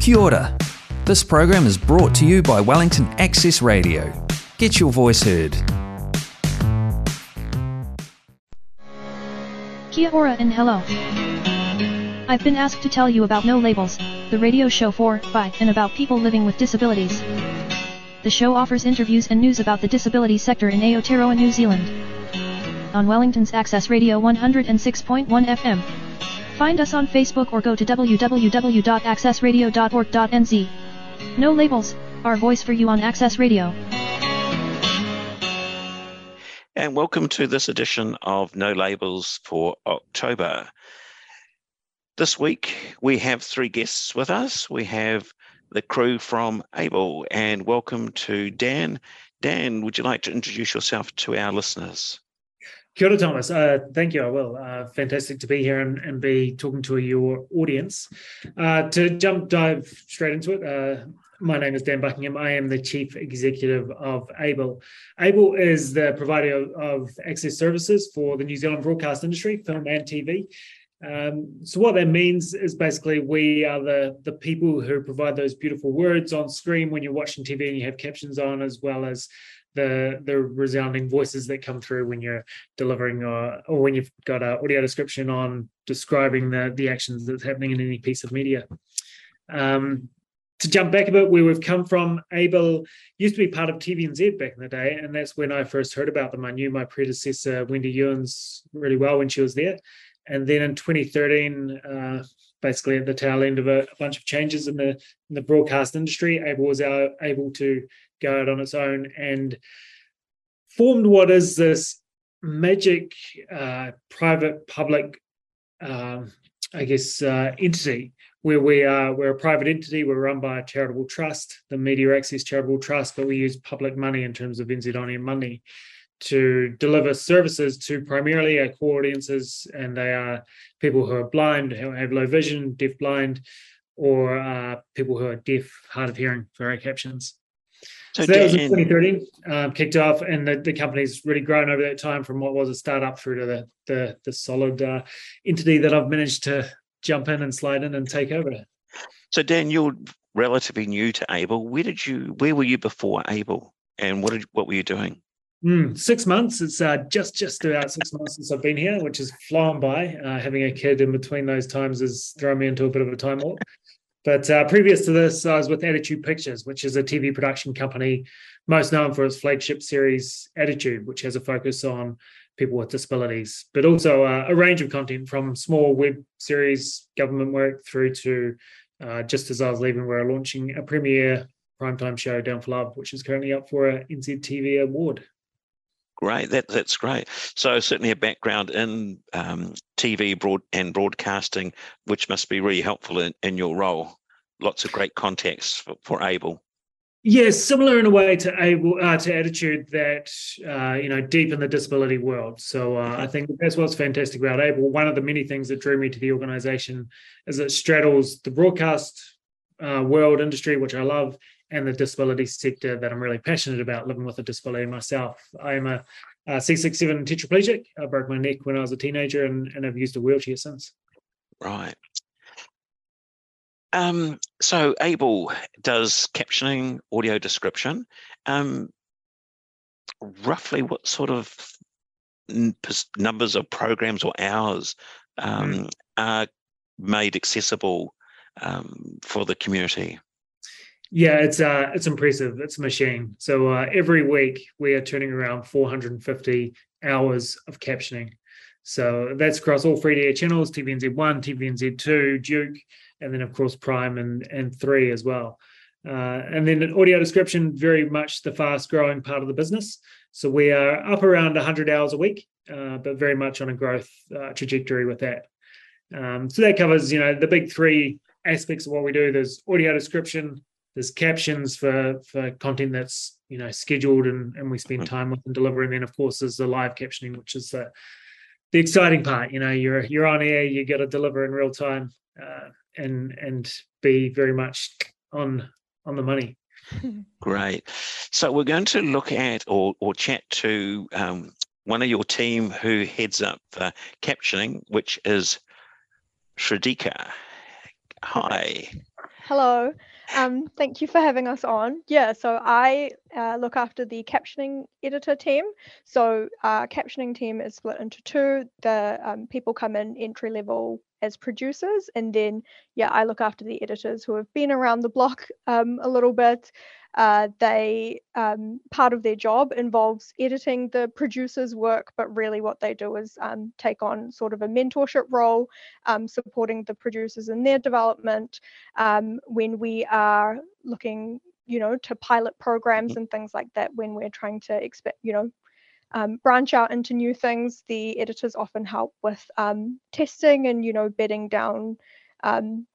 Kia ora. This program is brought to you by Wellington Access Radio. Get your voice heard. Kia ora and hello. I've been asked to tell you about No Labels, the radio show for, by, and about people living with disabilities. The show offers interviews and news about the disability sector in Aotearoa, New Zealand. On Wellington's Access Radio 106.1 FM. Find us on Facebook or go to www.accessradio.org.nz. No labels, our voice for you on Access Radio. And welcome to this edition of No Labels for October. This week we have three guests with us. We have the crew from Able, and welcome to Dan. Dan, would you like to introduce yourself to our listeners? Kia ora, Thomas. Uh, thank you. I will. Uh, fantastic to be here and, and be talking to your audience. Uh, to jump dive straight into it, uh, my name is Dan Buckingham. I am the chief executive of Able. Able is the provider of, of access services for the New Zealand broadcast industry, film and TV. Um, so what that means is basically we are the the people who provide those beautiful words on screen when you're watching TV and you have captions on, as well as the the resounding voices that come through when you're delivering or, or when you've got an audio description on describing the the actions that's happening in any piece of media. Um, to jump back a bit, where we've come from, Able used to be part of TVNZ back in the day, and that's when I first heard about them. I knew my predecessor Wendy Youens really well when she was there, and then in 2013, uh, basically at the tail end of a, a, bunch of changes in the in the broadcast industry, Able was able to go out on its own and formed what is this magic uh, private public, um, I guess, uh, entity where we are we're a private entity. We're run by a charitable trust the media access charitable trust but we use public money in terms of nz money to deliver services to primarily our core audiences, and they are people who are blind, who have low vision, deaf blind, or uh, people who are deaf, hard of hearing for our captions. So, so that was in 2013, um, kicked off, and the, the company's really grown over that time from what was a startup through to the the, the solid uh, entity that I've managed to jump in and slide in and take over. So, Dan, you're relatively new to Able. Where did you? Where were you before Able, and what did what were you doing? Mm, six months. It's uh, just just about six months since I've been here, which is flown by. Uh, having a kid in between those times has thrown me into a bit of a time warp. But uh, previous to this, I was with Attitude Pictures, which is a TV production company most known for its flagship series Attitude, which has a focus on people with disabilities, but also uh, a range of content from small web series, government work, through to uh, just as I was leaving, we're launching a premiere primetime show Down for Love, which is currently up for a NZTV award. Great, that that's great. So certainly a background in um, TV broad and broadcasting, which must be really helpful in, in your role. Lots of great contacts for, for Able. Yes, similar in a way to able uh, to attitude that uh, you know deep in the disability world. So uh, I think that's what's fantastic about Able. One of the many things that drew me to the organisation is it straddles the broadcast uh, world industry, which I love, and the disability sector that I'm really passionate about, living with a disability myself. I am a a C67 tetraplegic. I broke my neck when I was a teenager and, and I've used a wheelchair since. Right. Um, so Able does captioning, audio description. Um, roughly what sort of numbers of programs or hours um, mm. are made accessible um, for the community? Yeah, it's uh, it's impressive. It's a machine. So uh, every week we are turning around 450 hours of captioning. So that's across all free to air channels: TVNZ one, TVNZ two, Duke, and then of course Prime and and three as well. Uh, and then audio description, very much the fast growing part of the business. So we are up around 100 hours a week, uh, but very much on a growth uh, trajectory with that. Um, so that covers, you know, the big three aspects of what we do. There's audio description, there's captions for for content that's you know scheduled and, and we spend mm. time with and deliver. And then of course there's the live captioning which is the the exciting part you know you're you're on air you got to deliver in real time uh, and and be very much on on the money. Great. So we're going to look at or or chat to um, one of your team who heads up uh, captioning which is Shradika. Hi. Hello. Um, thank you for having us on. Yeah, so I uh, look after the captioning editor team. So our captioning team is split into two. The um, people come in entry level as producers, and then yeah, I look after the editors who have been around the block um, a little bit. Uh, they um, part of their job involves editing the producer's work, but really what they do is um, take on sort of a mentorship role, um, supporting the producers in their development. Um, when we are looking, you know, to pilot programs Mm-hmm. and things like that, when we're trying to expect, you know, um, branch out into new things, the editors often help with um, testing and, you know, bedding down um,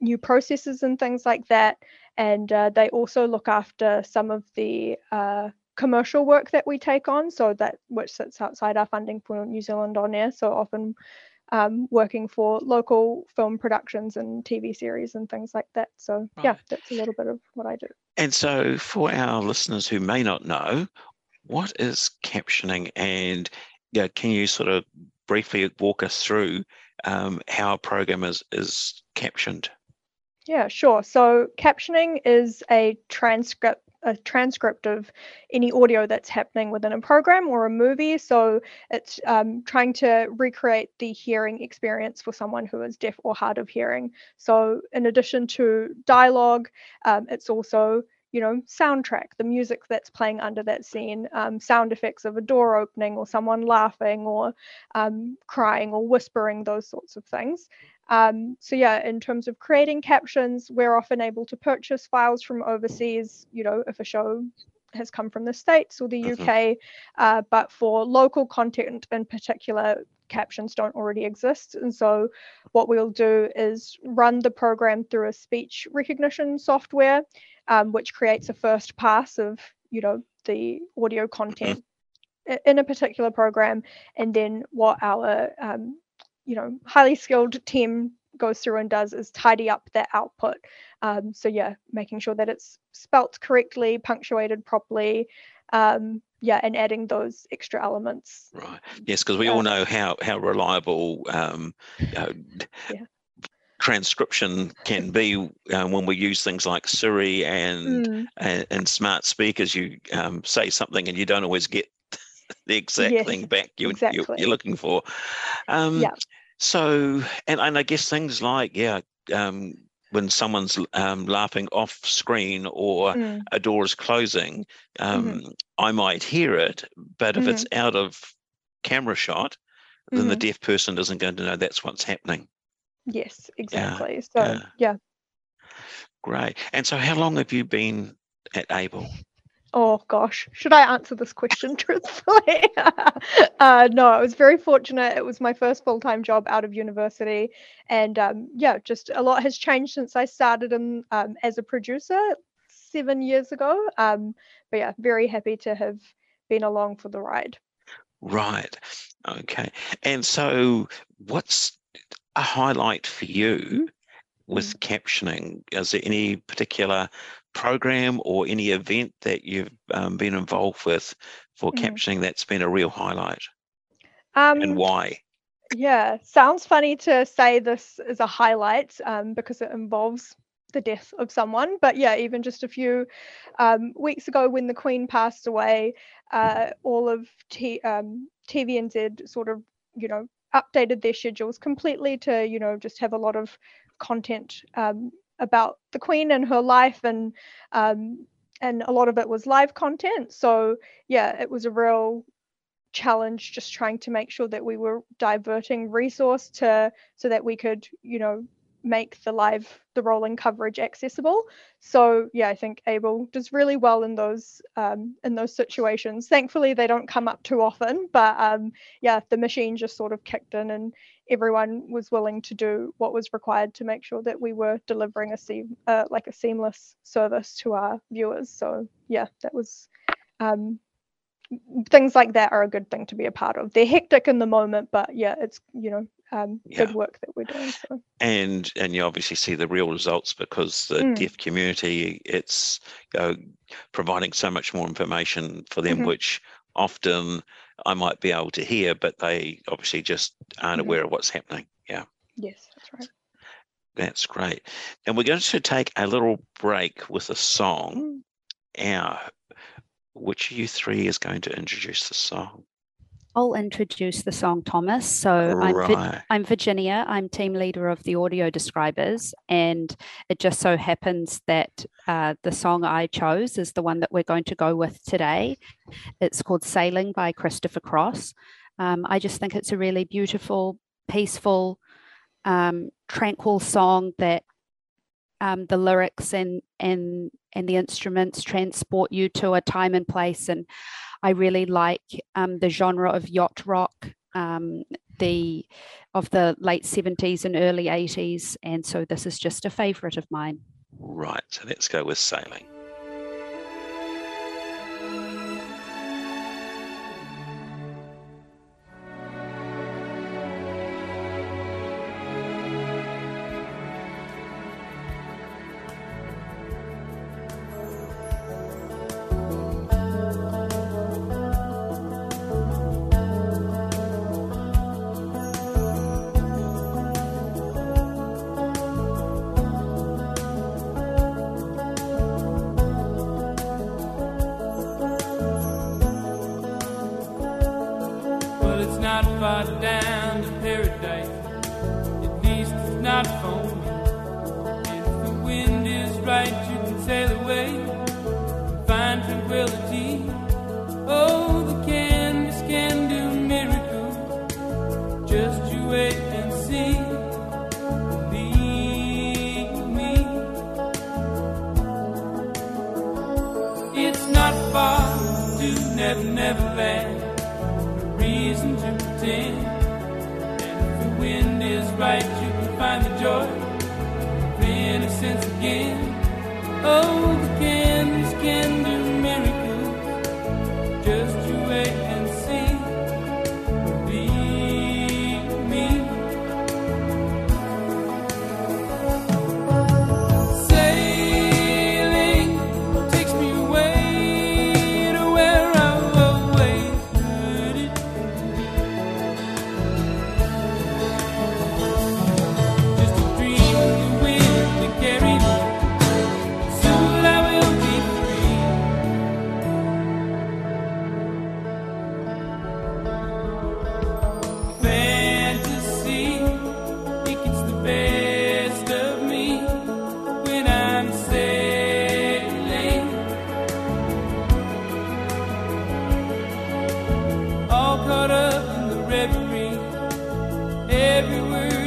new processes and things like that. And uh, they also look after some of the uh, commercial work that we take on, so that which sits outside our funding for New Zealand On Air. So often um, working for local film productions and TV series and things like that. So yeah, that's a little bit of what I do. And so, for our listeners who may not know, what is captioning, and yeah, can you sort of briefly walk us through um, how a program is is captioned? Yeah, sure. So captioning is a transcript a transcript of any audio that's happening within a program or a movie. So it's um, trying to recreate the hearing experience for someone who is deaf or hard of hearing. So in addition to dialogue, um, it's also you know soundtrack, the music that's playing under that scene, um, sound effects of a door opening or someone laughing or um, crying or whispering, those sorts of things. Um, so yeah, in terms of creating captions, we're often able to purchase files from overseas. You know, if a show has come from the states or the Mhm. UK, uh, but for local content in particular, captions don't already exist. And so, what we'll do is run the program through a speech recognition software, um, which creates a first pass of you know the audio content i- in a particular program, and then what our um, you know highly skilled team goes through and does is tidy up that output um, so yeah making sure that it's spelt correctly punctuated properly um, yeah and adding those extra elements Right. Yes, because we all know how how reliable um, uh, Yeah. transcription can be uh, when we use things like Siri and Mm, and, and smart speakers. You um, say something and you don't always get the exact Yes, thing back you, exactly. you're looking for. Um, Yeah. So, and, and I guess things like, yeah, um, when someone's um, laughing off screen or mm, a door is closing, um, I might hear it, but if it's out of camera shot, then the mhm. deaf person isn't going to know that's what's happening. yes exactly so yeah. yeah Great. And so, how long have you been at Able? Oh gosh, should I answer this question truthfully? uh, no, I was very fortunate. It was my first full time job out of university, and um, yeah, just a lot has changed since I started in, um, as a producer seven years ago. Um, but yeah, very happy to have been along for the ride. Right. Okay. And so, what's a highlight for you with captioning? Is there any particular program or any event that you've um, been involved with for Mhm. captioning that's been a real highlight Um, and why? Yeah, sounds funny to say this is a highlight um, because it involves the death of someone. But yeah, even just a few um, weeks ago when the Queen passed away, uh, all of T- um, TVNZ sort of, you know, updated their schedules completely to, you know, just have a lot of content um, about the Queen and her life and um, and a lot of it was live content. So yeah, it was a real challenge just trying to make sure that we were diverting resource to so that we could you know make the live the rolling coverage accessible. So yeah i think able does really well in those um, in those situations. Thankfully they don't come up too often but um, yeah the machine just sort of kicked in and everyone was willing to do what was required to make sure that we were delivering a seam, uh, like a seamless service to our viewers. So yeah that was um, things like that are a good thing to be a part of. They're hectic in the moment, but yeah, it's you know um, Yeah. good work that we're doing. So and and you obviously see the real results because the Mm. deaf community it's uh, providing so much more information for them Mhm. which often i might be able to hear but they obviously just aren't Mhm. aware of what's happening yeah yes, that's right. That's great. And we're going to take a little break with a song. Our, which of you three is going to introduce the song? I'll introduce the song, Thomas. So right. I'm, I'm Virginia. I'm team leader of the audio describers, and it just so happens that uh, the song I chose is the one that we're going to go with today. It's called "Sailing" by Christopher Cross. Um, I just think it's a really beautiful, peaceful, um, tranquil song that um, the lyrics and and and the instruments transport you to a time and place and I really like um, the genre of yacht rock, um, the of the late 70s and early 80s. And so this is just a favorite of mine. Right. So let's go with sailing. right, you can find the joy of innocence again. Oh, the candles can do caught up in the reverie word.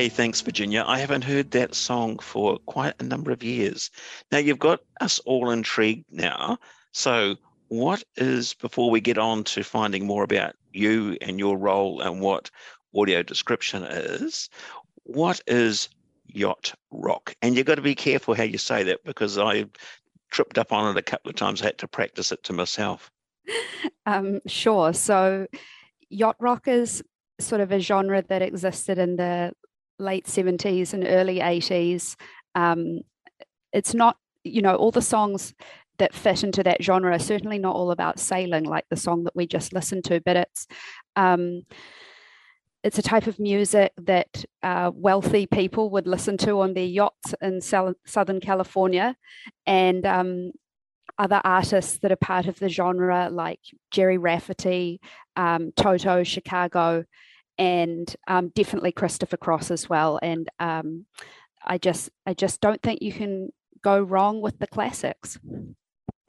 Hey, thanks, Virginia. I haven't heard that song for quite a number of years. Now, you've got us all intrigued now. So, what is, before we get on to finding more about you and your role and what audio description is, what is yacht rock? And you've got to be careful how you say that because I tripped up on it a couple of times. I had to practice it to myself. Um, sure. So, yacht rock is sort of a genre that existed in the late 70s and early 80s. Um, it's not, you know, all the songs that fit into that genre are certainly not all about sailing, like the song that we just listened to, but it's um, it's a type of music that uh, wealthy people would listen to on their yachts in Southern California, and um, other artists that are part of the genre, like Gerry Rafferty, um, Toto, Chicago, and um, definitely Christopher Cross as well. And um, I just, I just don't think you can go wrong with the classics.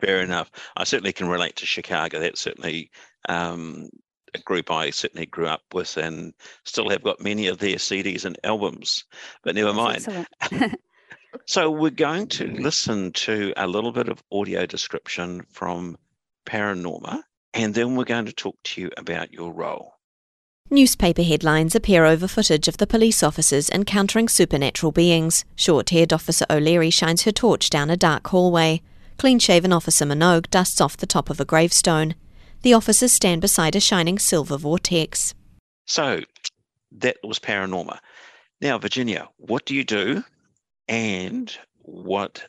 Fair enough. I certainly can relate to Chicago. That's certainly um, a group I certainly grew up with and still have got many of their CDs and albums. But never mind. so we're going to listen to a little bit of audio description from Paranormal, and then we're going to talk to you about your role. Newspaper headlines appear over footage of the police officers encountering supernatural beings. Short haired Officer O'Leary shines her torch down a dark hallway. Clean shaven Officer Minogue dusts off the top of a gravestone. The officers stand beside a shining silver vortex. So, that was Paranormal. Now, Virginia, what do you do and what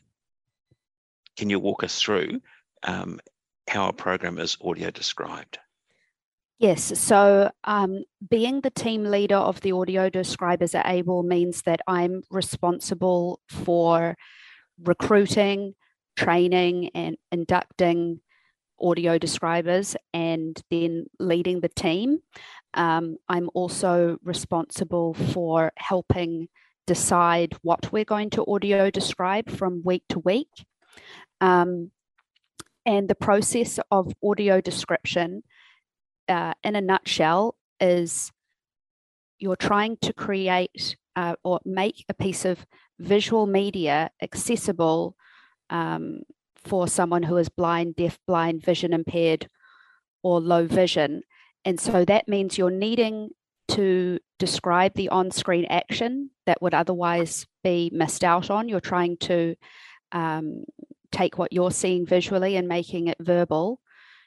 can you walk us through um, how a program is audio described? Yes, so um, being the team leader of the audio describers at ABLE means that I'm responsible for recruiting, training, and inducting audio describers and then leading the team. Um, I'm also responsible for helping decide what we're going to audio describe from week to week. Um, and the process of audio description uh, in a nutshell, is you're trying to create uh, or make a piece of visual media accessible um, for someone who is blind, deaf, blind, vision impaired, or low vision. And so that means you're needing to describe the on screen action that would otherwise be missed out on. You're trying to um, take what you're seeing visually and making it verbal.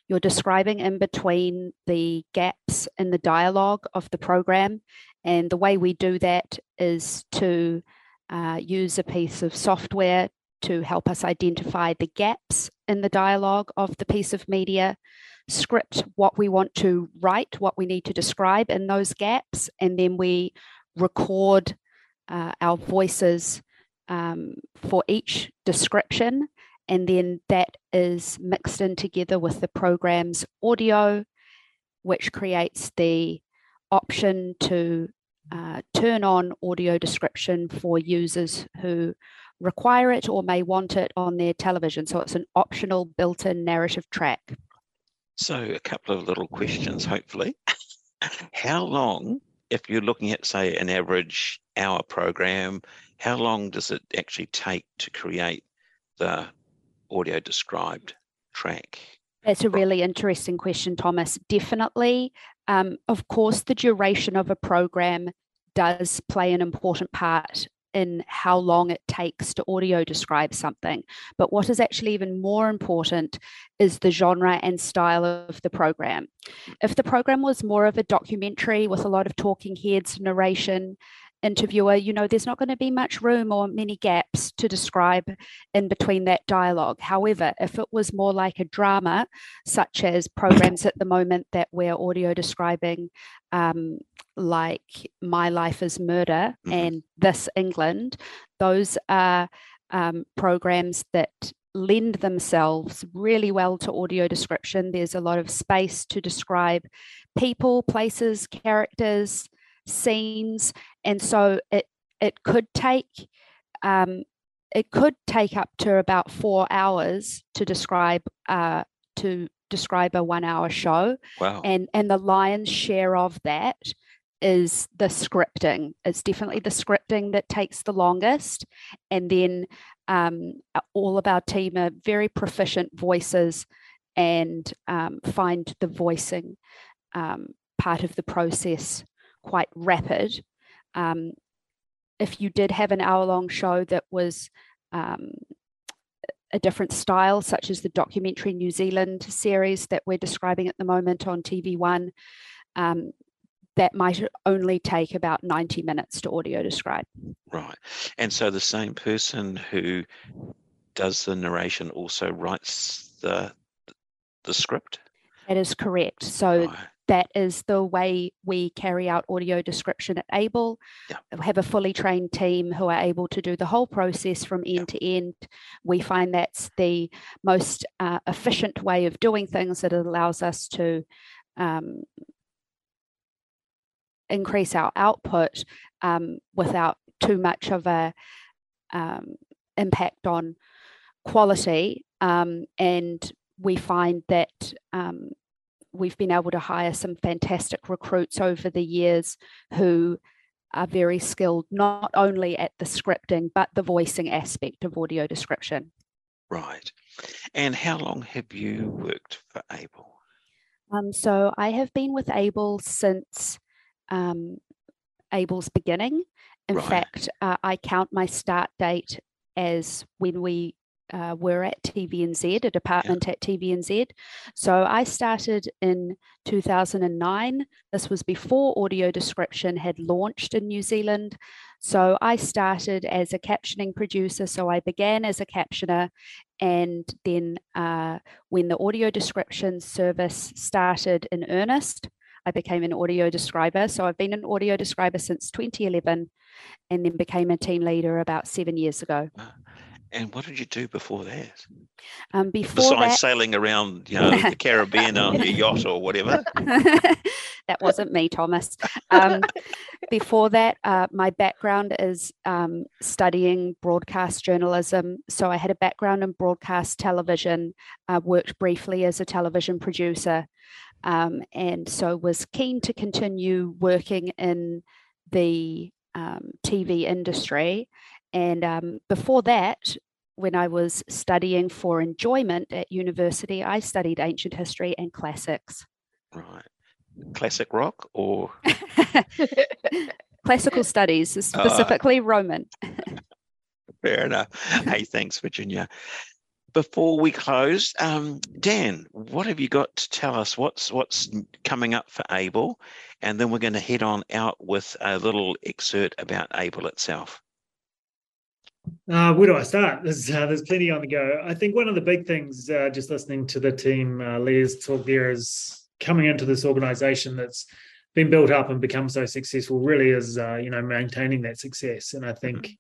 You're describing in between the gaps in the dialogue of the program. And the way we do that is to uh, use a piece of software to help us identify the gaps in the dialogue of the piece of media, script what we want to write, what we need to describe in those gaps, and then we record uh, our voices um, for each description and then that is mixed in together with the program's audio, which creates the option to uh, turn on audio description for users who require it or may want it on their television. So it's an optional built in narrative track. So, a couple of little questions, hopefully. how long, if you're looking at, say, an average hour program, how long does it actually take to create the audio described track? That's a really interesting question, Thomas. Definitely. Um, of course, the duration of a program does play an important part in how long it takes to audio describe something. But what is actually even more important is the genre and style of the program. If the program was more of a documentary with a lot of talking heads, narration, interviewer, you know, there's not going to be much room or many gaps to describe in between that dialogue. However, if it was more like a drama, such as programs at the moment that we're audio describing, um, like My Life is Murder mm-hmm. and This England, those are um, programs that lend themselves really well to audio description. There's a lot of space to describe people, places, characters, scenes, and so it it could take um, it could take up to about four hours to describe uh, to describe a one hour show. Wow. And and the lion's share of that is the scripting. It's definitely the scripting that takes the longest. And then um, all of our team are very proficient voices and um, find the voicing um, part of the process quite rapid. Um, if you did have an hour long show that was um, a different style, such as the documentary New Zealand series that we're describing at the moment on TV1, um, that might only take about 90 minutes to audio describe. Right. And so the same person who does the narration also writes the the script? That is correct. So right. That is the way we carry out audio description at Able. Yeah. We have a fully trained team who are able to do the whole process from end yeah. to end. We find that's the most uh, efficient way of doing things that allows us to um, increase our output um, without too much of a um, impact on quality um, and we find that um, we've been able to hire some fantastic recruits over the years who are very skilled not only at the scripting but the voicing aspect of audio description. Right. And how long have you worked for Able? Um, so I have been with Able since um, Able's beginning. In right. fact, uh, I count my start date as when we uh, were at TVNZ, a department yeah. at TVNZ. So I started in 2009. This was before audio description had launched in New Zealand. So I started as a captioning producer. So I began as a captioner. And then uh, when the audio description service started in earnest, I became an audio describer. So I've been an audio describer since 2011 and then became a team leader about seven years ago. And what did you do before that? Um, before Besides that, sailing around, you know, the Caribbean on your yacht or whatever. that wasn't me, Thomas. Um, before that, uh, my background is um, studying broadcast journalism. So I had a background in broadcast television. Uh, worked briefly as a television producer, um, and so was keen to continue working in the um, TV industry. And um, before that, when I was studying for enjoyment at university, I studied ancient history and classics. Right. Classic rock or? Classical studies, uh, specifically uh, Roman. fair enough. Hey, thanks, Virginia. Before we close, um, Dan, what have you got to tell us? What's what's coming up for Able, and then we're going to head on out with a little excerpt about Able itself. Uh, where do I start? There's, uh, there's plenty on the go. I think one of the big things, uh, just listening to the team uh, leaders talk there, is coming into this organization that's been built up and become so successful. Really, is uh, you know maintaining that success. And I think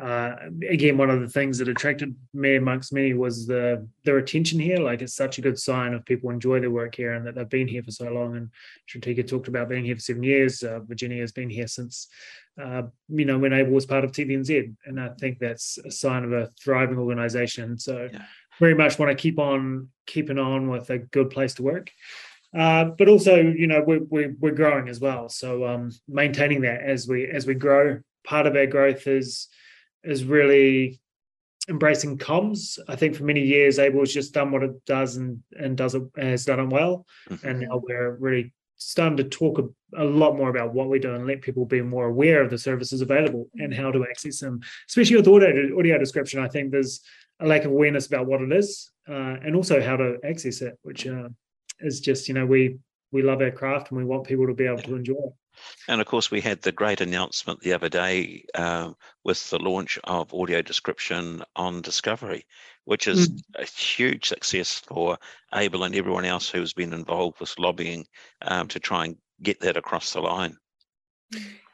uh, again, one of the things that attracted me amongst many was the the retention here. Like it's such a good sign of people enjoy their work here and that they've been here for so long. And Shantika talked about being here for seven years. Uh, Virginia has been here since uh, you know when Able was part of TVNZ, and I think that's a sign of a thriving organization. So yeah. very much want to keep on keeping on with a good place to work. Uh, but also, you know, we're, we're, we're growing as well. So um, maintaining that as we as we grow. Part of our growth is is really embracing comms. I think for many years, Able has just done what it does and and does it has done it well, mm-hmm. and now we're really starting to talk a, a, lot more about what we do and let people be more aware of the services available and how to access them. Especially with audio audio description, I think there's a lack of awareness about what it is uh, and also how to access it, which uh, is just you know we we love our craft and we want people to be able to enjoy it. And of course, we had the great announcement the other day uh, with the launch of audio description on Discovery, which is mm. a huge success for Able and everyone else who's been involved with lobbying um, to try and get that across the line.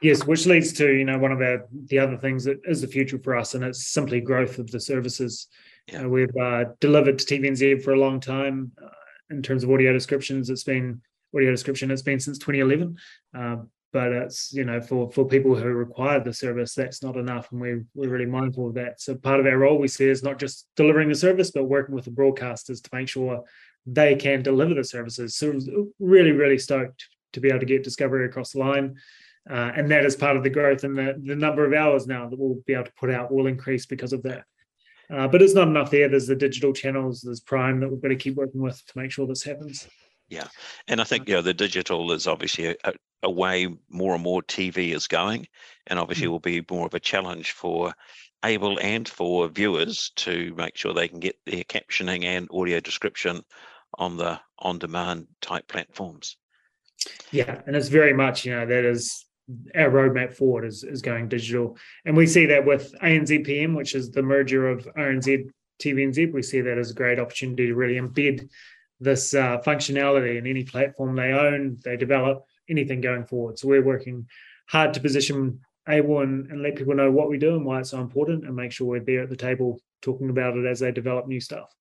Yes, which leads to you know one of our the other things that is the future for us, and it's simply growth of the services. Yeah. Uh, we've uh, delivered to TVNZ for a long time uh, in terms of audio descriptions. It's been audio description It's been since 2011. Um, but it's you know for for people who require the service that's not enough and we're, we're really mindful of that so part of our role we see is not just delivering the service but working with the broadcasters to make sure they can deliver the services so really really stoked to be able to get discovery across the line Uh, and that is part of the growth and the, the number of hours now that we'll be able to put out will increase because of that. Uh, but it's not enough there. There's the digital channels, there's Prime that we've got to keep working with to make sure this happens. Yeah, and I think you know the digital is obviously a, a way more and more TV is going, and obviously mm. will be more of a challenge for able and for viewers to make sure they can get their captioning and audio description on the on-demand type platforms. Yeah, and it's very much you know that is our roadmap forward is, is going digital. And we see that with ANZPM, which is the merger of RNZ, TVNZ, we see that as a great opportunity to really embed this uh, functionality in any platform they own, they develop, anything going forward. So we're working hard to position Able and, and let people know what we do and why it's so important and make sure we're there at the table talking about it as they develop new stuff.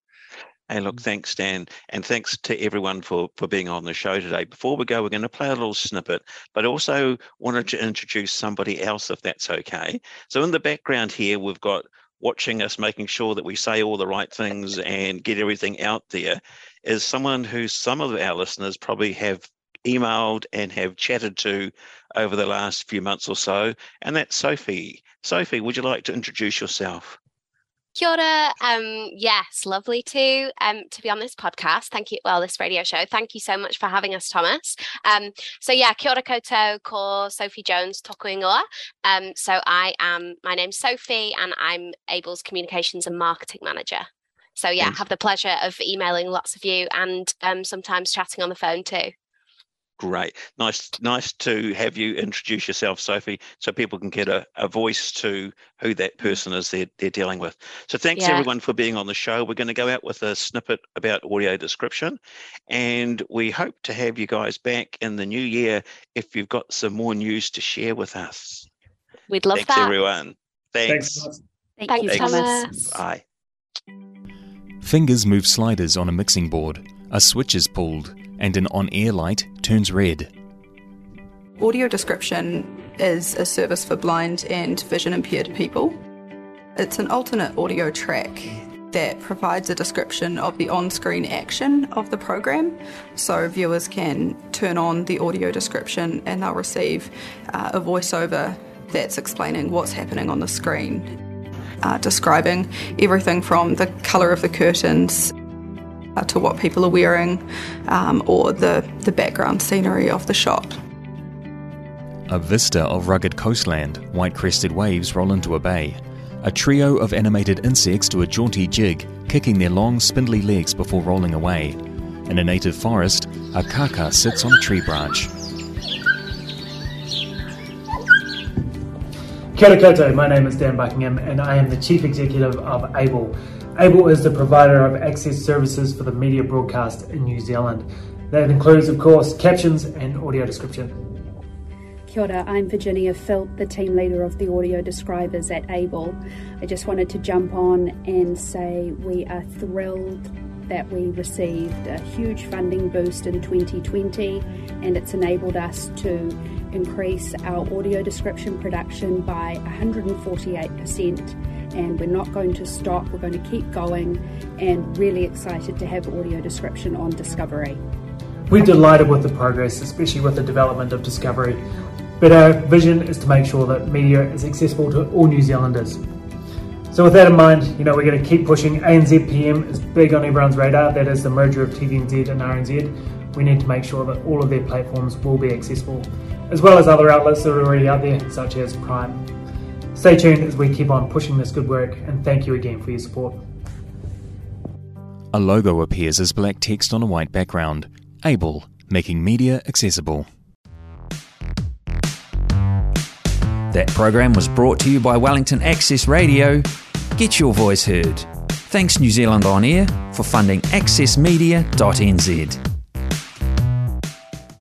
Hey, look, thanks, Dan. And thanks to everyone for, for being on the show today. Before we go, we're going to play a little snippet, but also wanted to introduce somebody else, if that's okay. So, in the background here, we've got watching us, making sure that we say all the right things and get everything out there, is someone who some of our listeners probably have emailed and have chatted to over the last few months or so, and that's Sophie. Sophie, would you like to introduce yourself? Kia ora. Um, yes, lovely to um, to be on this podcast. Thank you. Well, this radio show. Thank you so much for having us, Thomas. Um, so yeah, kia ora koutou ko Sophie Jones toku ingoa. Um, so I am. My name's Sophie, and I'm Able's communications and marketing manager. So yeah, Thanks. have the pleasure of emailing lots of you and um, sometimes chatting on the phone too. Great. Nice nice to have you introduce yourself, Sophie, so people can get a, a voice to who that person is they're, they're dealing with. So thanks yeah. everyone for being on the show. We're going to go out with a snippet about audio description and we hope to have you guys back in the new year if you've got some more news to share with us. We'd love that. thanks, that. everyone. Thanks. Thanks, Thank you, Thomas. Bye. Fingers move sliders on a mixing board. A switch is pulled and an on air light turns red. Audio description is a service for blind and vision impaired people. It's an alternate audio track that provides a description of the on screen action of the program so viewers can turn on the audio description and they'll receive uh, a voiceover that's explaining what's happening on the screen, uh, describing everything from the colour of the curtains to what people are wearing um, or the, the background scenery of the shot. A vista of rugged coastland, white crested waves roll into a bay. A trio of animated insects do a jaunty jig, kicking their long, spindly legs before rolling away. In a native forest, a kaka sits on a tree branch. Kia ora my name is Dan Buckingham and I am the Chief Executive of Able, Able is the provider of access services for the media broadcast in New Zealand. That includes, of course, captions and audio description. Kia ora, I'm Virginia Filt, the team leader of the audio describers at Able. I just wanted to jump on and say we are thrilled that we received a huge funding boost in 2020 and it's enabled us to increase our audio description production by 148% and we're not going to stop. We're going to keep going and really excited to have audio description on Discovery. We're delighted with the progress, especially with the development of Discovery. But our vision is to make sure that media is accessible to all New Zealanders. So with that in mind, you know, we're going to keep pushing. ANZ PM is big on everyone's radar. That is the merger of TVNZ and RNZ. We need to make sure that all of their platforms will be accessible, as well as other outlets that are already out there, such as Prime. Stay tuned as we keep on pushing this good work, and thank you again for your support. A logo appears as black text on a white background. Able, making media accessible. That program was brought to you by Wellington Access Radio. Get your voice heard. Thanks New Zealand On Air for funding accessmedia.nz.